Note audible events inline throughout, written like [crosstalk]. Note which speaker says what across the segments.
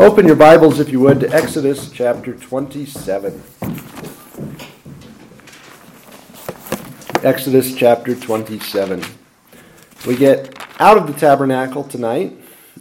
Speaker 1: Open your Bibles, if you would, to Exodus chapter 27. Exodus chapter 27. We get out of the tabernacle tonight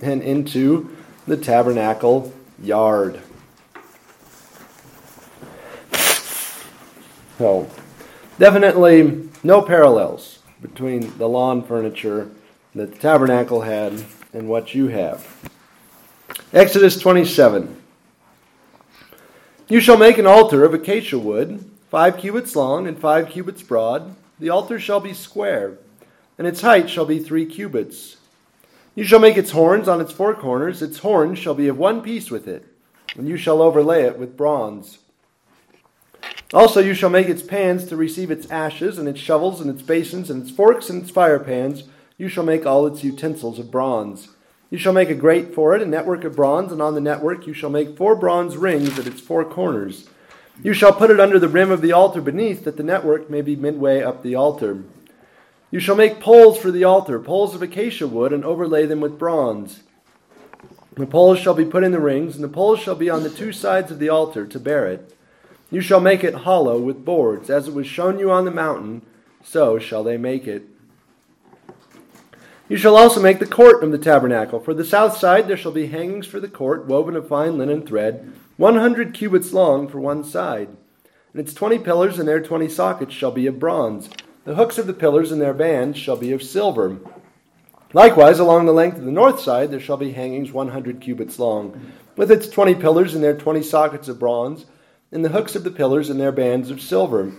Speaker 1: and into the tabernacle yard. So, definitely no parallels between the lawn furniture that the tabernacle had and what you have. Exodus 27. You shall make an altar of acacia wood, five cubits long and five cubits broad. The altar shall be square, and its height shall be three cubits. You shall make its horns on its four corners. Its horns shall be of one piece with it, and you shall overlay it with bronze. Also, you shall make its pans to receive its ashes, and its shovels, and its basins, and its forks, and its fire pans. You shall make all its utensils of bronze. You shall make a grate for it, a network of bronze, and on the network you shall make four bronze rings at its four corners. You shall put it under the rim of the altar beneath, that the network may be midway up the altar. You shall make poles for the altar, poles of acacia wood, and overlay them with bronze. The poles shall be put in the rings, and the poles shall be on the two sides of the altar to bear it. You shall make it hollow with boards, as it was shown you on the mountain, so shall they make it. You shall also make the court of the tabernacle. For the south side there shall be hangings for the court, woven of fine linen thread, one hundred cubits long for one side. And its twenty pillars and their twenty sockets shall be of bronze. The hooks of the pillars and their bands shall be of silver. Likewise, along the length of the north side there shall be hangings one hundred cubits long, with its twenty pillars and their twenty sockets of bronze, and the hooks of the pillars and their bands of silver.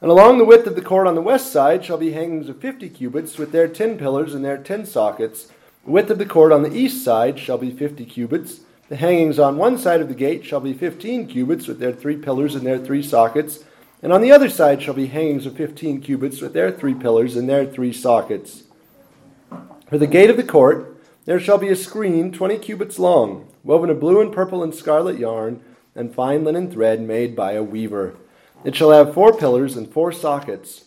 Speaker 1: And along the width of the court on the west side shall be hangings of fifty cubits, with their ten pillars and their ten sockets. The width of the court on the east side shall be fifty cubits. The hangings on one side of the gate shall be fifteen cubits, with their three pillars and their three sockets. And on the other side shall be hangings of fifteen cubits, with their three pillars and their three sockets. For the gate of the court there shall be a screen twenty cubits long, woven of blue and purple and scarlet yarn, and fine linen thread made by a weaver. It shall have four pillars and four sockets.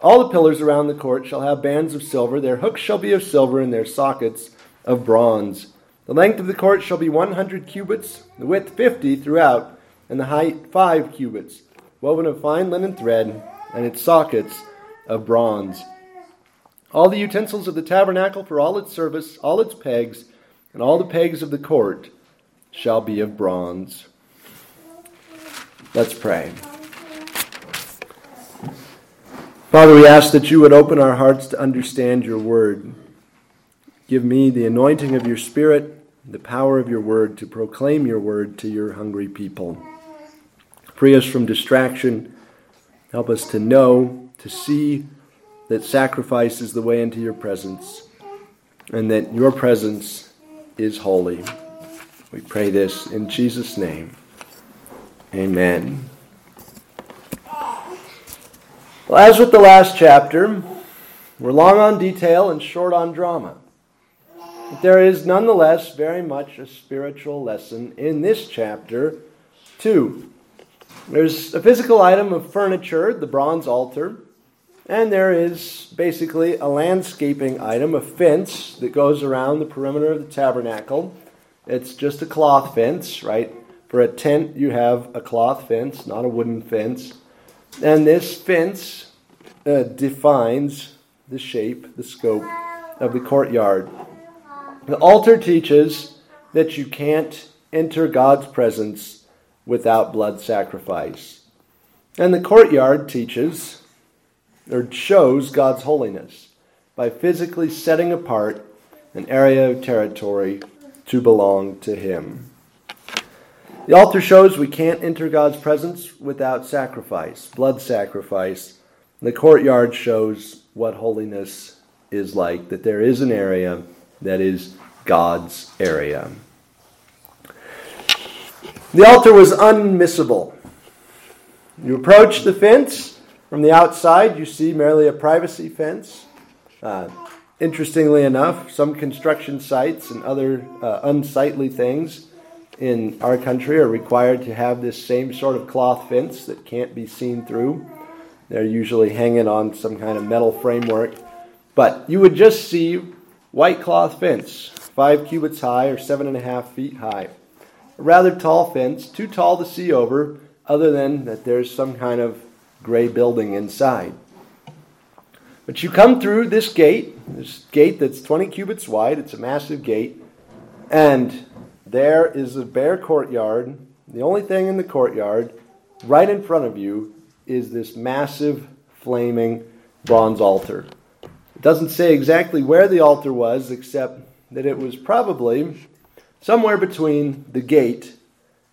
Speaker 1: All the pillars around the court shall have bands of silver. Their hooks shall be of silver, and their sockets of bronze. The length of the court shall be one hundred cubits, the width fifty throughout, and the height five cubits, woven of fine linen thread, and its sockets of bronze. All the utensils of the tabernacle for all its service, all its pegs, and all the pegs of the court shall be of bronze. Let's pray. Father, we ask that you would open our hearts to understand your word. Give me the anointing of your Spirit, the power of your word to proclaim your word to your hungry people. Free us from distraction. Help us to know, to see that sacrifice is the way into your presence, and that your presence is holy. We pray this in Jesus' name. Amen. Well, as with the last chapter, we're long on detail and short on drama. But there is nonetheless very much a spiritual lesson in this chapter, too. There's a physical item of furniture, the bronze altar, and there is basically a landscaping item, a fence that goes around the perimeter of the tabernacle. It's just a cloth fence, right? For a tent, you have a cloth fence, not a wooden fence. And this fence uh, defines the shape, the scope of the courtyard. The altar teaches that you can't enter God's presence without blood sacrifice. And the courtyard teaches or shows God's holiness by physically setting apart an area of territory to belong to Him. The altar shows we can't enter God's presence without sacrifice, blood sacrifice. The courtyard shows what holiness is like, that there is an area that is God's area. The altar was unmissable. You approach the fence from the outside, you see merely a privacy fence. Uh, interestingly enough, some construction sites and other uh, unsightly things in our country are required to have this same sort of cloth fence that can't be seen through. They're usually hanging on some kind of metal framework. But you would just see white cloth fence, five cubits high or seven and a half feet high. a rather tall fence, too tall to see over, other than that there's some kind of gray building inside. But you come through this gate, this gate that's 20 cubits wide, it's a massive gate, and there is a bare courtyard. The only thing in the courtyard, right in front of you, is this massive flaming bronze altar. It doesn't say exactly where the altar was, except that it was probably somewhere between the gate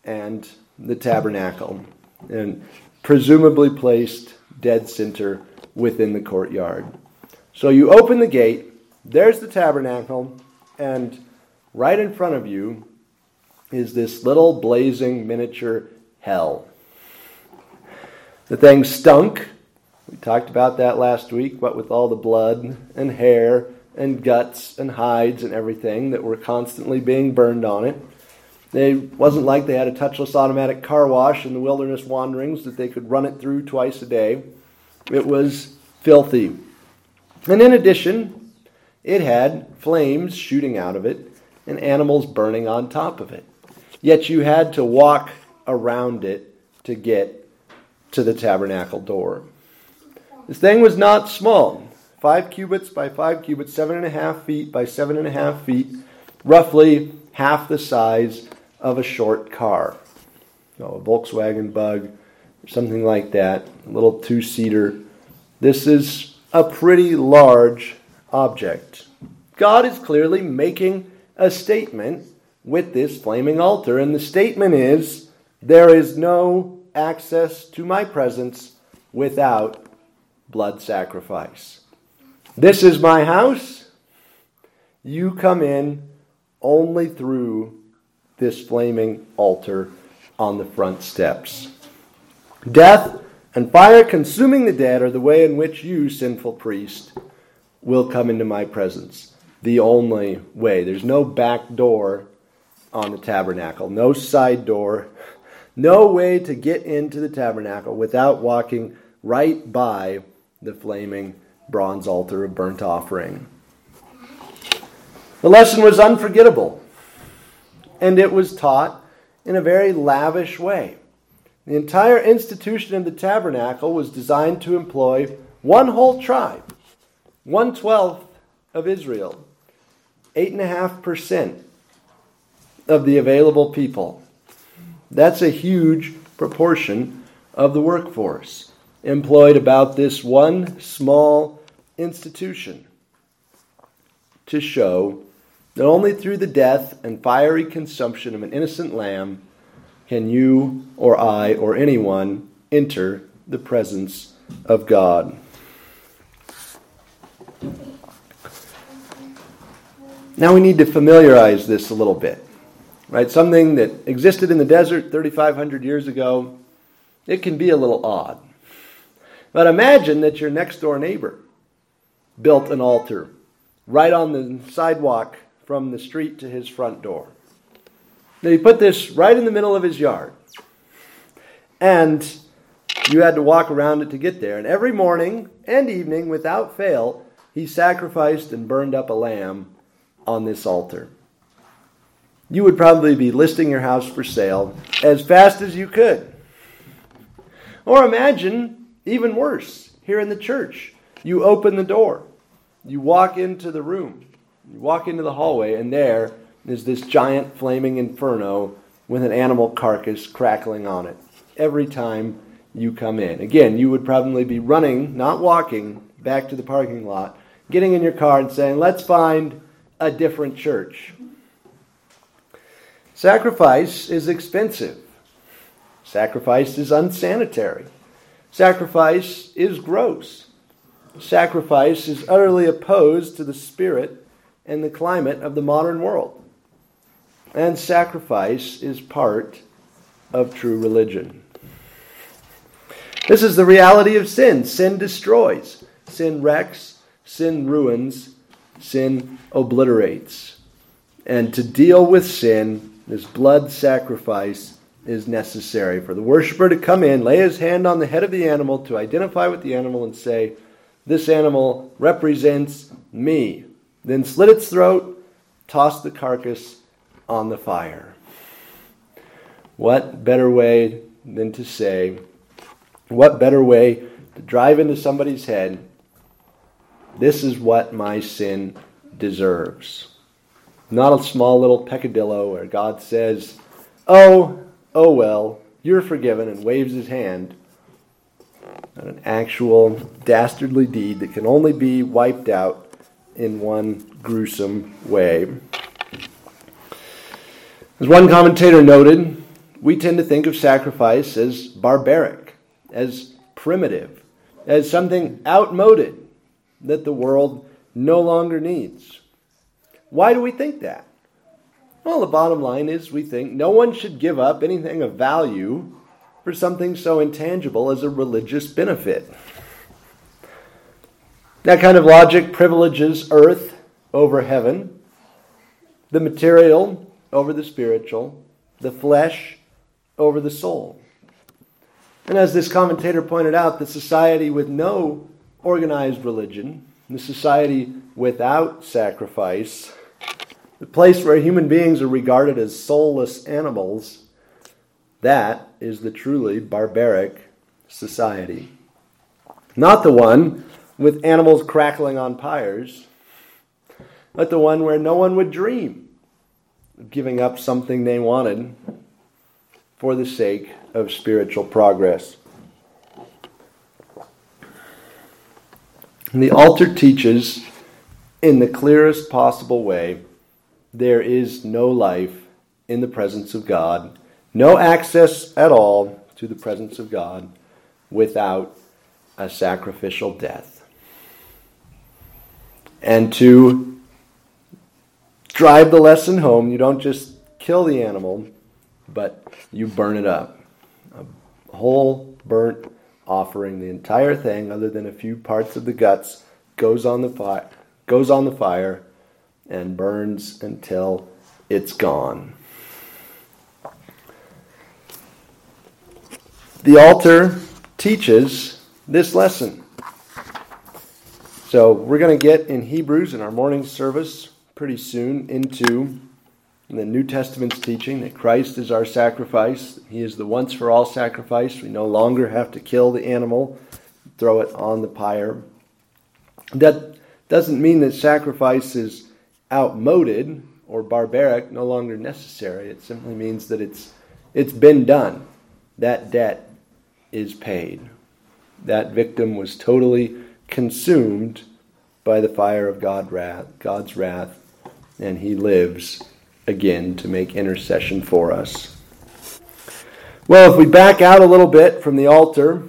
Speaker 1: and the tabernacle, and presumably placed dead center within the courtyard. So you open the gate, there's the tabernacle, and right in front of you is this little blazing miniature hell. The thing stunk. We talked about that last week, what with all the blood and hair and guts and hides and everything that were constantly being burned on it. It wasn't like they had a touchless automatic car wash in the wilderness wanderings that they could run it through twice a day. It was filthy. And in addition, it had flames shooting out of it and animals burning on top of it. Yet you had to walk around it to get to the tabernacle door. This thing was not small. Five cubits by five cubits, seven and a half feet by seven and a half feet, roughly half the size of a short car. You know, a Volkswagen bug, something like that, a little two seater. This is a pretty large object. God is clearly making a statement with this flaming altar, and the statement is there is no access to my presence without blood sacrifice. This is my house. You come in only through this flaming altar on the front steps. Death and fire consuming the dead are the way in which you, sinful priest, will come into my presence. The only way. There's no back door on the tabernacle, no side door, no way to get into the tabernacle without walking right by the flaming bronze altar of burnt offering. The lesson was unforgettable, and it was taught in a very lavish way. The entire institution of the tabernacle was designed to employ one whole tribe, one twelfth of Israel, eight and a half percent of the available people. That's a huge proportion of the workforce employed about this one small institution to show that only through the death and fiery consumption of an innocent lamb can you or I or anyone enter the presence of God. Now we need to familiarize this a little bit. Right? Something that existed in the desert 3500 years ago, it can be a little odd. But imagine that your next door neighbor built an altar right on the sidewalk from the street to his front door. Now, he put this right in the middle of his yard. And you had to walk around it to get there. And every morning and evening, without fail, he sacrificed and burned up a lamb on this altar. You would probably be listing your house for sale as fast as you could. Or imagine, even worse, here in the church, you open the door you walk into the room, you walk into the hallway, and there is this giant flaming inferno with an animal carcass crackling on it every time you come in. Again, you would probably be running, not walking, back to the parking lot, getting in your car and saying, Let's find a different church. Sacrifice is expensive. Sacrifice is unsanitary. Sacrifice is gross sacrifice is utterly opposed to the spirit and the climate of the modern world. And sacrifice is part of true religion. This is the reality of sin. Sin destroys, sin wrecks, sin ruins, sin obliterates. And to deal with sin, this blood sacrifice is necessary for the worshiper to come in, lay his hand on the head of the animal to identify with the animal, and say, this animal represents me. Then slit its throat, toss the carcass on the fire. What better way than to say, what better way to drive into somebody's head, this is what my sin deserves? Not a small little peccadillo where God says, oh, oh well, you're forgiven, and waves his hand. Not an actual dastardly deed that can only be wiped out in one gruesome way. As one commentator noted, we tend to think of sacrifice as barbaric, as primitive, as something outmoded that the world no longer needs. Why do we think that? Well, the bottom line is we think no one should give up anything of value for something so intangible as a religious benefit. That kind of logic privileges earth over heaven, the material over the spiritual, the flesh over the soul. And as this commentator pointed out, the society with no organized religion, the society without sacrifice, the place where human beings are regarded as soulless animals, that is the truly barbaric society. Not the one with animals crackling on pyres, but the one where no one would dream of giving up something they wanted for the sake of spiritual progress. And the altar teaches in the clearest possible way there is no life in the presence of God, no access at all to the presence of God without a sacrificial death. And to drive the lesson home, you don't just kill the animal, but you burn it up. A whole burnt offering, the entire thing, other than a few parts of the guts, goes on the fire, goes on the fire, and burns until it's gone. The altar teaches this lesson. So we're going to get in Hebrews in our morning service pretty soon into the New Testament's teaching that Christ is our sacrifice. He is the once for all sacrifice. We no longer have to kill the animal, throw it on the pyre. That doesn't mean that sacrifice is outmoded or barbaric, no longer necessary. It simply means that it's it's been done. That debt is paid. That victim was totally consumed by the fire of God wrath, God's wrath, and he lives again to make intercession for us. Well, if we back out a little bit from the altar,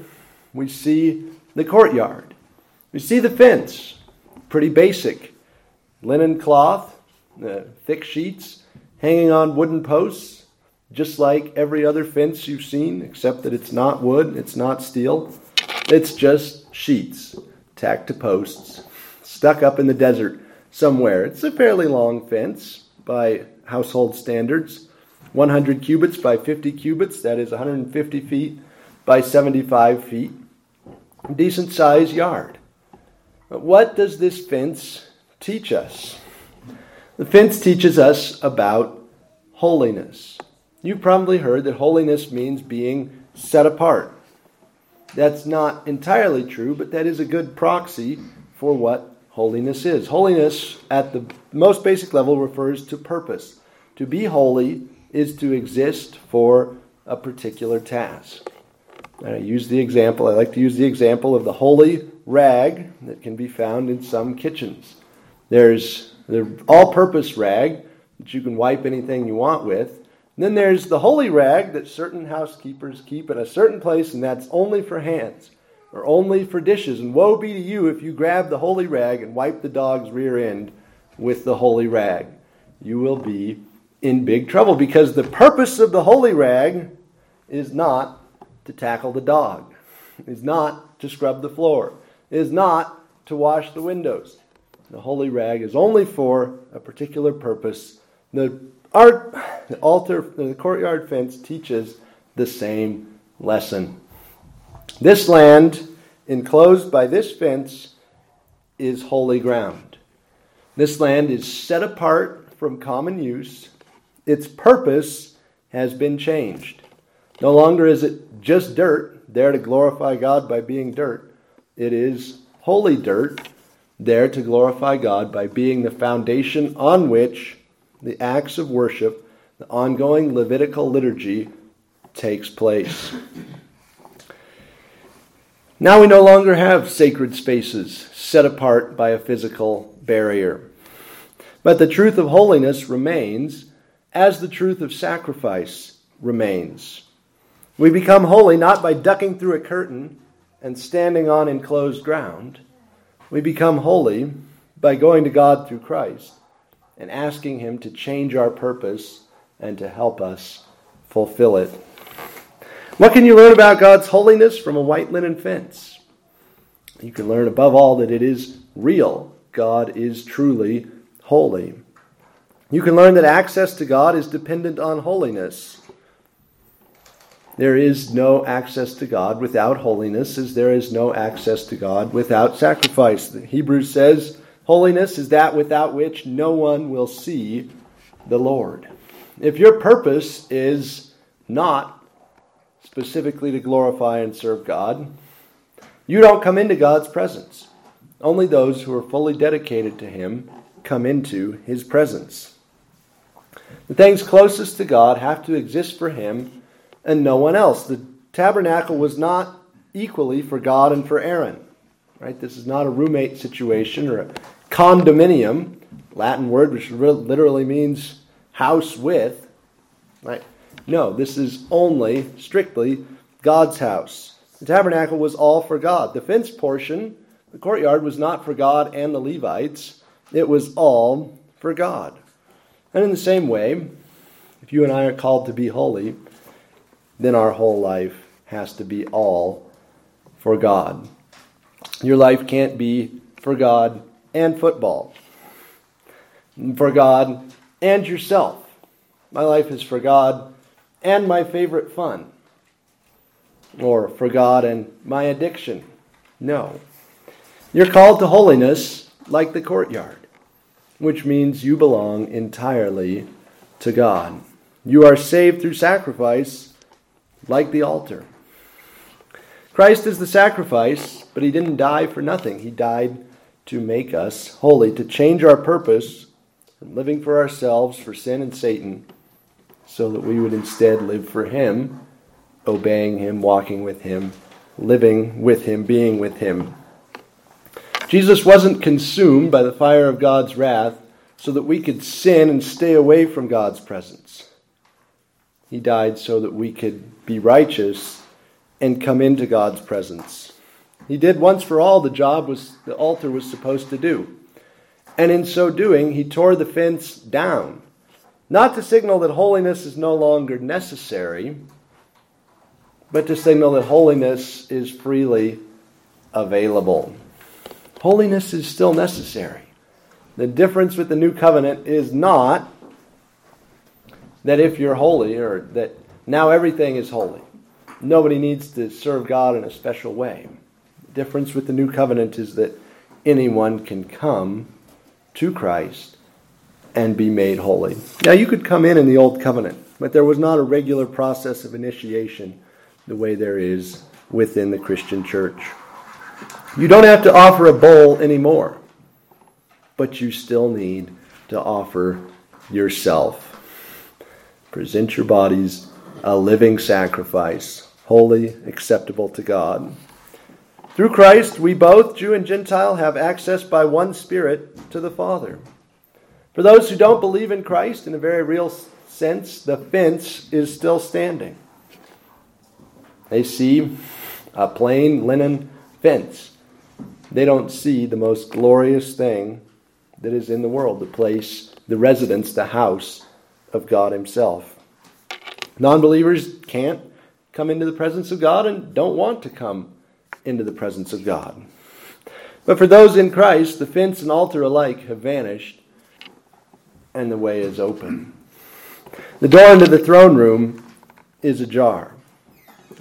Speaker 1: we see the courtyard. We see the fence, pretty basic linen cloth, uh, thick sheets hanging on wooden posts, just like every other fence you've seen, except that it's not wood, it's not steel. It's just sheets tacked to posts, stuck up in the desert somewhere. It's a fairly long fence by household standards 100 cubits by 50 cubits, that is 150 feet by 75 feet. Decent sized yard. What does this fence teach us? The fence teaches us about holiness. You've probably heard that holiness means being set apart. That's not entirely true, but that is a good proxy for what holiness is. Holiness, at the most basic level, refers to purpose. To be holy is to exist for a particular task. I use the example, I like to use the example of the holy rag that can be found in some kitchens. There's the all purpose rag that you can wipe anything you want with. And then there's the holy rag that certain housekeepers keep in a certain place, and that's only for hands or only for dishes. And woe be to you if you grab the holy rag and wipe the dog's rear end with the holy rag. You will be in big trouble because the purpose of the holy rag is not to tackle the dog, [laughs] is not to scrub the floor, is not to wash the windows. The holy rag is only for a particular purpose. The art, the altar, the courtyard fence teaches the same lesson. This land, enclosed by this fence, is holy ground. This land is set apart from common use. Its purpose has been changed. No longer is it just dirt, there to glorify God by being dirt. It is holy dirt, there to glorify God by being the foundation on which the acts of worship, the ongoing Levitical liturgy, takes place. Now we no longer have sacred spaces set apart by a physical barrier. But the truth of holiness remains as the truth of sacrifice remains. We become holy not by ducking through a curtain and standing on enclosed ground. We become holy by going to God through Christ and asking Him to change our purpose and to help us fulfill it. What can you learn about God's holiness from a white linen fence? You can learn above all that it is real. God is truly holy. You can learn that access to God is dependent on holiness. There is no access to God without holiness, as there is no access to God without sacrifice. The Hebrews says, Holiness is that without which no one will see the Lord. If your purpose is not specifically to glorify and serve God, you don't come into God's presence. Only those who are fully dedicated to Him come into His presence. The things closest to God have to exist for Him and no one else. The tabernacle was not equally for God and for Aaron. Right? This is not a roommate situation or a condominium, Latin word which literally means house with. Right? No, this is only, strictly, God's house. The tabernacle was all for God. The fence portion, the courtyard, was not for God and the Levites, it was all for God. And in the same way, if you and I are called to be holy, then our whole life has to be all for God. Your life can't be for God and football, for God and yourself. My life is for God and my favorite fun, or for God and my addiction. No. You're called to holiness like the courtyard, which means you belong entirely to God. You are saved through sacrifice like the altar. Christ is the sacrifice, but he didn't die for nothing. He died to make us holy, to change our purpose from living for ourselves, for sin and Satan so that we would instead live for Him, obeying Him, walking with Him, living with Him, being with Him. Jesus wasn't consumed by the fire of God's wrath so that we could sin and stay away from God's presence. He died so that we could be righteous and come into God's presence. He did once for all the job was the altar was supposed to do. And in so doing, he tore the fence down not to signal that holiness is no longer necessary, but to signal that holiness is freely available. Holiness is still necessary. The difference with the new covenant is not that if you're holy or that now everything is holy. Nobody needs to serve God in a special way. The difference with the new covenant is that anyone can come to Christ and be made holy. Now, you could come in in the Old Covenant, but there was not a regular process of initiation the way there is within the Christian church. You don't have to offer a bowl anymore, but you still need to offer yourself. Present your bodies a living sacrifice, holy, acceptable to God. Through Christ, we both, Jew and Gentile, have access by one Spirit to the Father. For those who don't believe in Christ, in a very real sense, the fence is still standing. They see a plain linen fence. They don't see the most glorious thing that is in the world the place, the residence, the house of God Himself. Non believers can't come into the presence of God and don't want to come into the presence of God. But for those in Christ, the fence and altar alike have vanished and the way is open. The door into the throne room is ajar.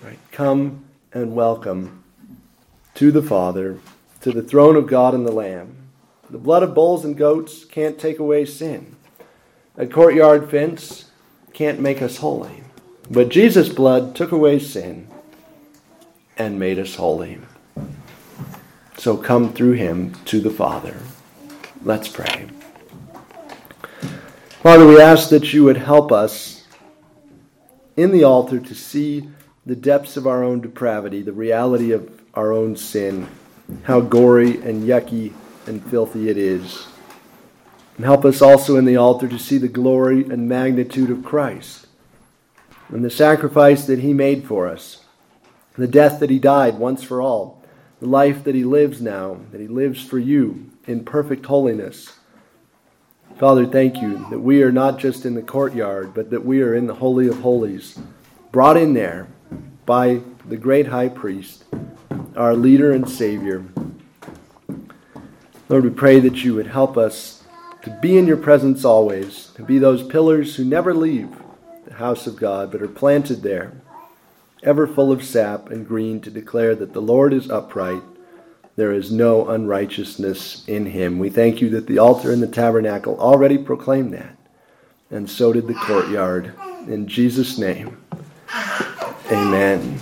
Speaker 1: Right? Come and welcome to the Father, to the throne of God and the Lamb. The blood of bulls and goats can't take away sin. A courtyard fence can't make us holy. But Jesus' blood took away sin and made us holy. So come through him to the Father. Let's pray. Father, we ask that you would help us in the altar to see the depths of our own depravity, the reality of our own sin, how gory and yucky and filthy it is. And help us also in the altar to see the glory and magnitude of Christ and the sacrifice that he made for us, the death that he died once for all, the life that he lives now, that he lives for you in perfect holiness. Father, thank you that we are not just in the courtyard, but that we are in the Holy of Holies, brought in there by the great high priest, our leader and Savior. Lord, we pray that you would help us to be in your presence always, to be those pillars who never leave the house of God, but are planted there, ever full of sap and green, to declare that the Lord is upright. There is no unrighteousness in him. We thank you that the altar and the tabernacle already proclaim that, and so did the courtyard. In Jesus' name, amen.